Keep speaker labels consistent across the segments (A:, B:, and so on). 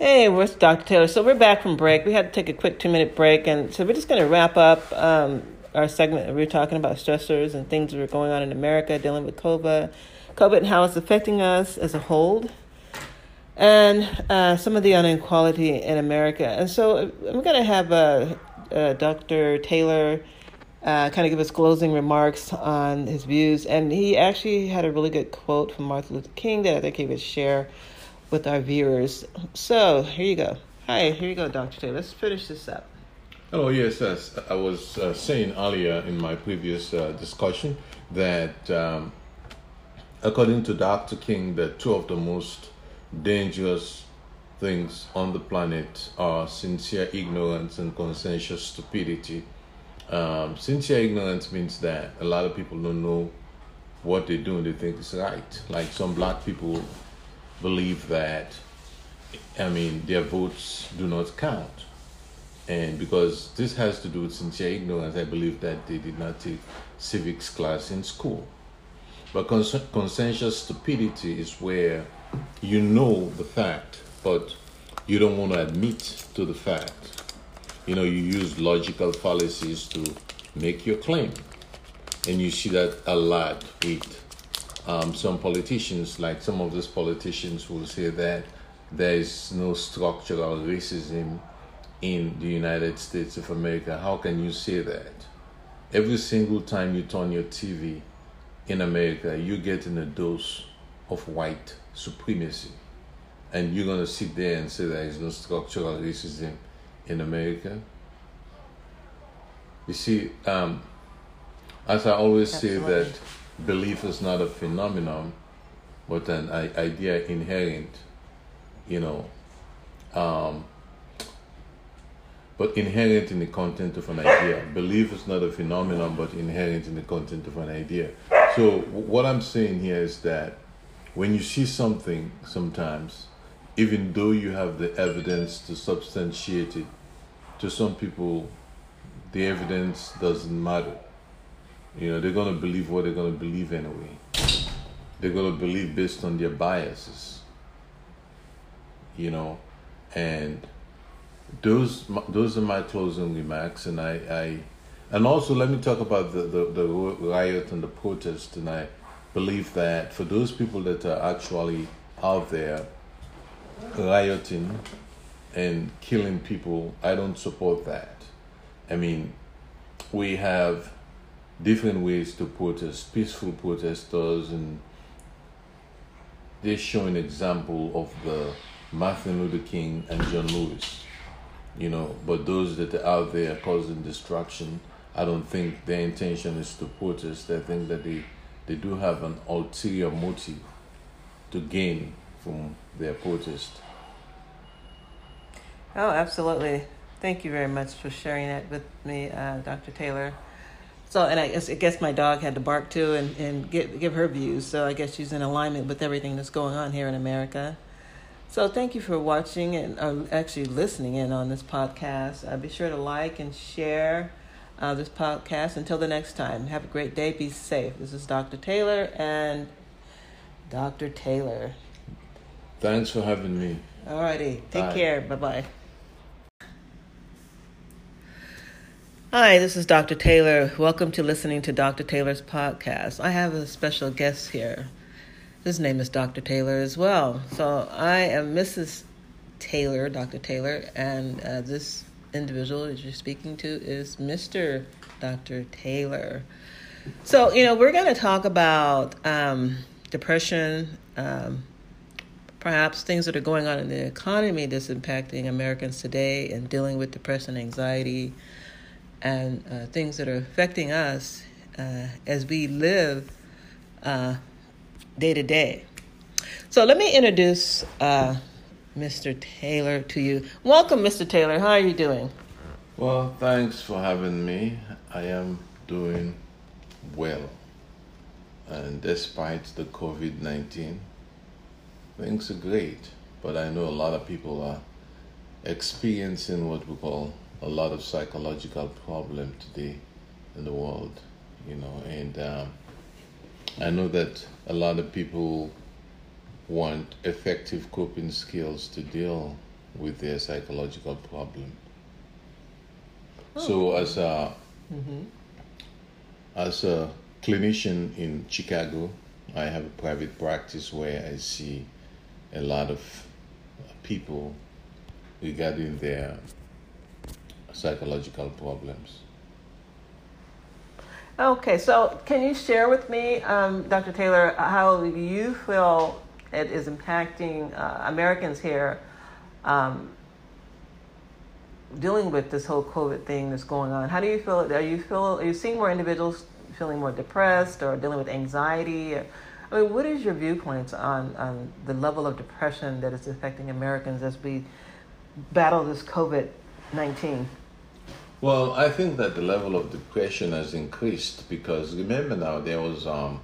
A: Hey, where's Dr. Taylor? So we're back from break. We had to take a quick two minute break, and so we're just going to wrap up um, our segment. We are talking about stressors and things that are going on in America, dealing with COVID, COVID and how it's affecting us as a whole, and uh, some of the inequality in America. And so I'm going to have uh, uh, Dr. Taylor uh, kind of give us closing remarks on his views, and he actually had a really good quote from Martin Luther King that I think he would share with our viewers. So here you go. Hi, here you go, Dr. Taylor. Let's finish this up.
B: Oh, yes, yes. I was uh, saying earlier in my previous uh, discussion that um, according to Dr. King, that two of the most dangerous things on the planet are sincere ignorance and conscientious stupidity. Um, sincere ignorance means that a lot of people don't know what they're doing, they think it's right. Like some black people believe that, I mean, their votes do not count. And because this has to do with sincere ignorance, I believe that they did not take civics class in school. But cons- consensual stupidity is where you know the fact, but you don't want to admit to the fact. You know, you use logical fallacies to make your claim. And you see that a lot with um, some politicians, like some of those politicians, will say that there is no structural racism in the United States of America. How can you say that? Every single time you turn your TV in America, you're getting a dose of white supremacy. And you're going to sit there and say there is no structural racism in America? You see, um, as I always Absolutely. say that belief is not a phenomenon, but an idea inherent, you know, um, but inherent in the content of an idea. Belief is not a phenomenon, but inherent in the content of an idea. So, what I'm saying here is that when you see something, sometimes, even though you have the evidence to substantiate it, to some people, the evidence doesn't matter you know, they're going to believe what they're going to believe anyway. They're going to believe based on their biases. You know, and those those are my closing remarks, and I, I and also let me talk about the, the, the riot and the protest, and I believe that for those people that are actually out there rioting and killing people, I don't support that. I mean, we have different ways to protest, peaceful protesters, and they show an example of the Martin Luther King and John Lewis. You know, but those that are out there causing destruction, I don't think their intention is to protest. I think that they, they do have an ulterior motive to gain from their protest.
A: Oh, absolutely. Thank you very much for sharing that with me, uh, Dr. Taylor. So, and I guess, I guess my dog had to bark too and, and give, give her views. So I guess she's in alignment with everything that's going on here in America. So thank you for watching and uh, actually listening in on this podcast. Uh, be sure to like and share uh, this podcast. Until the next time, have a great day. Be safe. This is Dr. Taylor and Dr. Taylor.
B: Thanks for having me.
A: All righty. Take Bye. care. Bye bye. Hi, this is Dr. Taylor. Welcome to listening to Dr. Taylor's podcast. I have a special guest here. His name is Dr. Taylor as well. So I am Mrs. Taylor, Dr. Taylor, and uh, this individual that you're speaking to is Mr. Dr. Taylor. So, you know, we're going to talk about um, depression, um, perhaps things that are going on in the economy that's impacting Americans today and dealing with depression, anxiety and uh, things that are affecting us uh, as we live day to day. So let me introduce uh, Mr. Taylor to you. Welcome, Mr. Taylor. How are you doing?
B: Well, thanks for having me. I am doing well. And despite the COVID 19, things are great. But I know a lot of people are experiencing what we call a lot of psychological problem today in the world, you know, and um, I know that a lot of people want effective coping skills to deal with their psychological problem. Oh. So as a mm-hmm. as a clinician in Chicago, I have a private practice where I see a lot of people regarding their psychological problems.
A: Okay, so can you share with me, um, Dr. Taylor, how you feel it is impacting uh, Americans here um, dealing with this whole COVID thing that's going on? How do you feel? Are you feel? Are you seeing more individuals feeling more depressed or dealing with anxiety? I mean, what is your viewpoints on, on the level of depression that is affecting Americans as we battle this COVID 19?
B: Well, I think that the level of depression has increased because remember now there was um,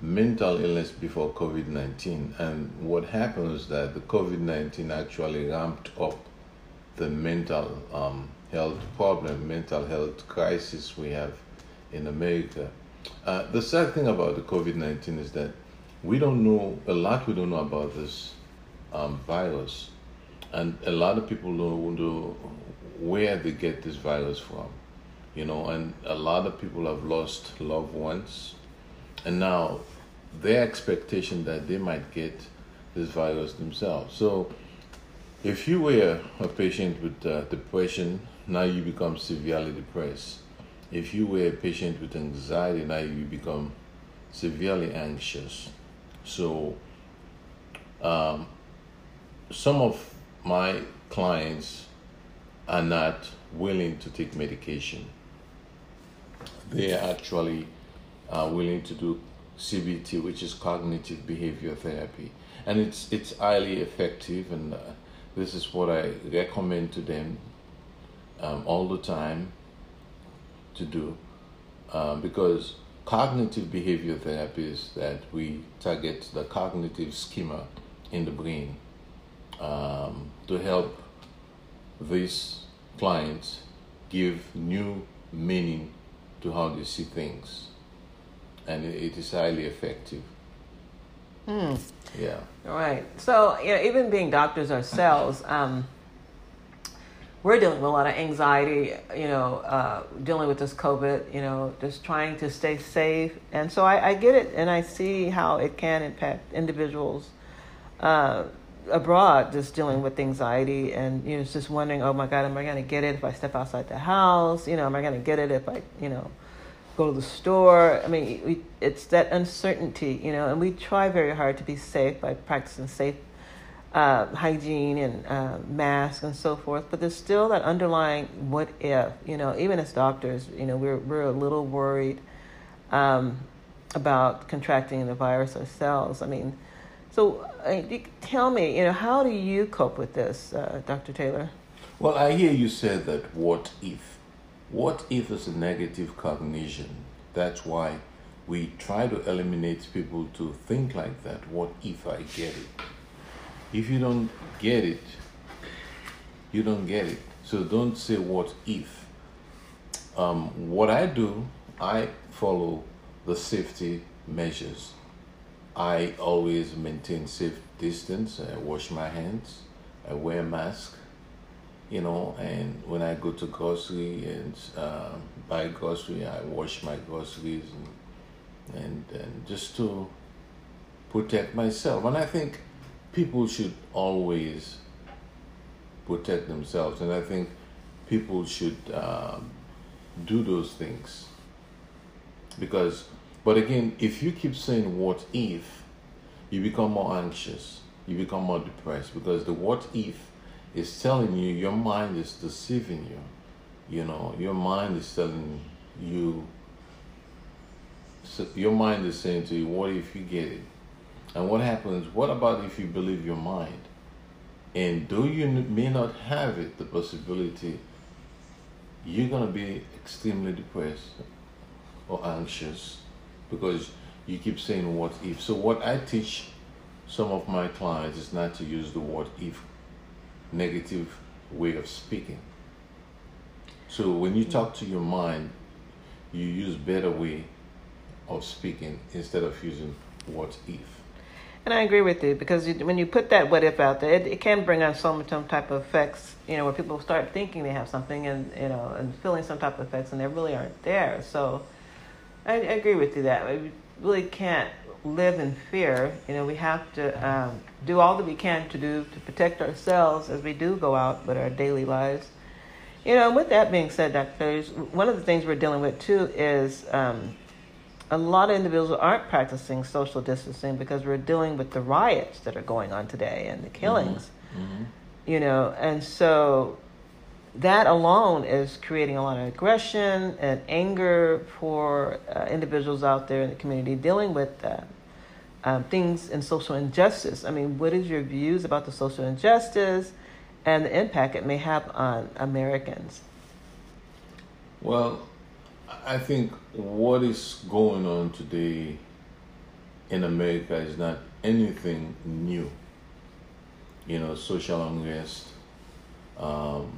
B: mental illness before COVID 19, and what happens is that the COVID 19 actually ramped up the mental um, health problem, mental health crisis we have in America. Uh, the sad thing about the COVID 19 is that we don't know a lot, we don't know about this um, virus, and a lot of people don't know where they get this virus from, you know, and a lot of people have lost loved ones, and now their expectation that they might get this virus themselves. So, if you were a patient with uh, depression, now you become severely depressed. If you were a patient with anxiety, now you become severely anxious. So, um, some of my clients are not willing to take medication. They are actually uh, willing to do CBT, which is cognitive behavior therapy, and it's it's highly effective. And uh, this is what I recommend to them um, all the time to do, uh, because cognitive behavior therapy is that we target the cognitive schema in the brain um, to help these clients give new meaning to how they see things, and it is highly effective.
A: Hmm.
B: Yeah.
A: All right. So, you know, even being doctors ourselves, um, we're dealing with a lot of anxiety, you know, uh, dealing with this COVID, you know, just trying to stay safe. And so I, I get it and I see how it can impact individuals. Uh, abroad just dealing with anxiety and you know just wondering oh my god am i going to get it if i step outside the house? You know am i going to get it if i you know go to the store? I mean we, it's that uncertainty you know and we try very hard to be safe by practicing safe uh, hygiene and uh, masks and so forth but there's still that underlying what if you know even as doctors you know we're, we're a little worried um, about contracting the virus ourselves. I mean so uh, tell me, you know, how do you cope with this, uh, Dr. Taylor?
B: Well, I hear you say that what if? What if is a negative cognition? That's why we try to eliminate people to think like that. What if I get it? If you don't get it, you don't get it. So don't say what if. Um, what I do, I follow the safety measures I always maintain safe distance. I wash my hands. I wear a mask. You know, and when I go to grocery and uh, buy grocery, I wash my groceries and, and and just to protect myself. And I think people should always protect themselves. And I think people should um, do those things because but again, if you keep saying what if, you become more anxious, you become more depressed because the what if is telling you your mind is deceiving you. You know, your mind is telling you, so your mind is saying to you, what if you get it? And what happens? What about if you believe your mind? And though you may not have it, the possibility, you're going to be extremely depressed or anxious because you keep saying what if. So what I teach some of my clients is not to use the what if negative way of speaking. So when you talk to your mind, you use better way of speaking instead of using what if.
A: And I agree with you because when you put that what if out there, it, it can bring on some some type of effects. You know, where people start thinking they have something and you know and feeling some type of effects, and they really aren't there. So, I, I agree with you that we really can't live in fear. You know, we have to um, do all that we can to do to protect ourselves as we do go out with our daily lives. You know, with that being said, Dr. one of the things we're dealing with too is um, a lot of individuals aren't practicing social distancing because we're dealing with the riots that are going on today and the mm-hmm. killings. Mm-hmm. You know, and so that alone is creating a lot of aggression and anger for uh, individuals out there in the community dealing with uh, um, things in social injustice. I mean, what is your views about the social injustice and the impact it may have on Americans?
B: Well, I think what is going on today in America is not anything new. You know, social unrest, um,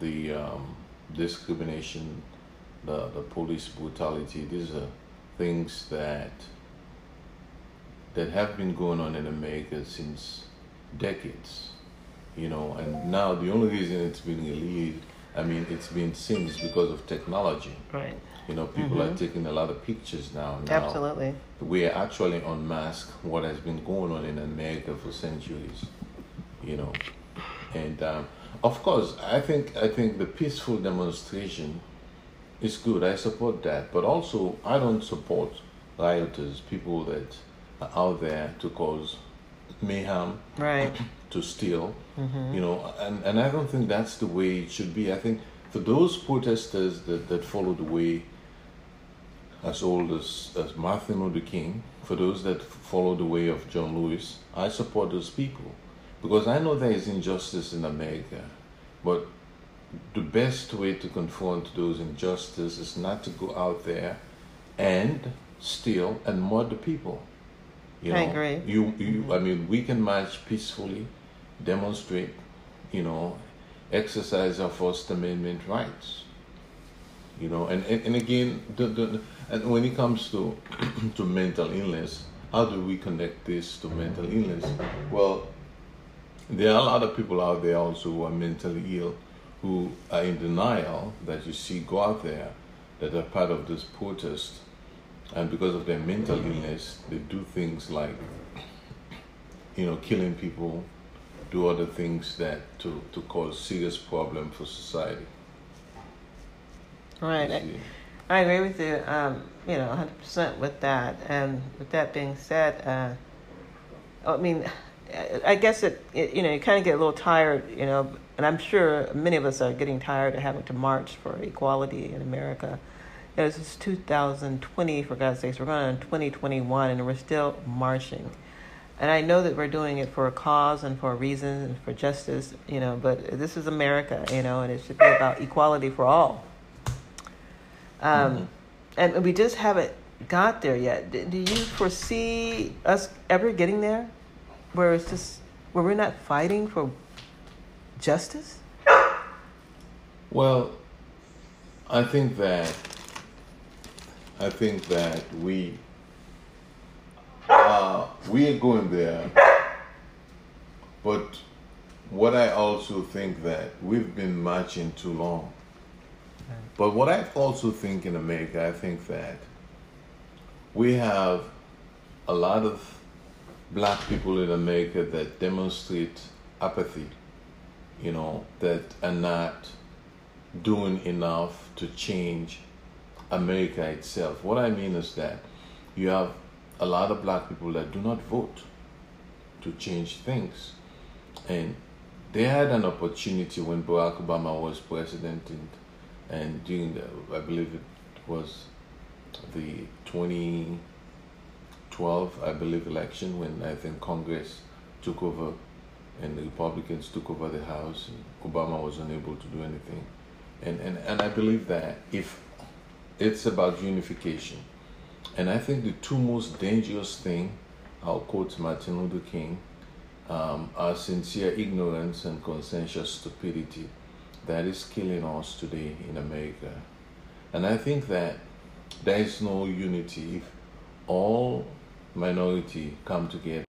B: the um, discrimination, the, the police brutality, these are things that that have been going on in America since decades. You know, and now the only reason it's been relieved, I mean, it's been since because of technology.
A: Right.
B: You know, people mm-hmm. are taking a lot of pictures now. now.
A: Absolutely.
B: We are actually unmask what has been going on in America for centuries. You know, and um, of course, I think I think the peaceful demonstration is good. I support that, but also I don't support rioters, people that are out there to cause mayhem,
A: right?
B: To steal, mm-hmm. you know, and and I don't think that's the way it should be. I think for those protesters that that follow the way as old as as Martin Luther King, for those that follow the way of John Lewis, I support those people because I know there is injustice in America, but the best way to confront those injustices is not to go out there and steal and murder people.
A: You know, I agree.
B: You, you, I mean, we can march peacefully, demonstrate, you know, exercise our First Amendment rights. You know, and, and, and again, the, the, and when it comes to to mental illness, how do we connect this to mental illness? Well, there are a lot of people out there also who are mentally ill who are in denial that you see go out there that are part of this protest. And because of their mental illness they do things like you know killing people do other things that to, to cause serious problem for society.
A: Right. I, I, agree with you um, you know 100% with that. And with that being said uh, I mean I guess it, it, you know you kind of get a little tired, you know, and I'm sure many of us are getting tired of having to march for equality in America. You know, this is 2020 for God's sakes. We're going on 2021 and we're still marching. And I know that we're doing it for a cause and for a reason and for justice, you know, but this is America, you know, and it should be about equality for all. Um, mm-hmm. And we just haven't got there yet. Do you foresee us ever getting there? Where it's just where we're not fighting for justice?
B: Well, I think that I think that we uh, we are going there, but what I also think that we've been marching too long. But what I also think in America, I think that we have a lot of black people in America that demonstrate apathy, you know, that are not doing enough to change America itself. What I mean is that you have a lot of black people that do not vote to change things. And they had an opportunity when Barack Obama was president and, and during the, I believe it was the 20, 12, I believe, election when I think Congress took over and the Republicans took over the House and Obama was unable to do anything. And, and, and I believe that if it's about unification, and I think the two most dangerous thing, I'll quote Martin Luther King, um, are sincere ignorance and conscientious stupidity that is killing us today in America. And I think that there is no unity if all minority come together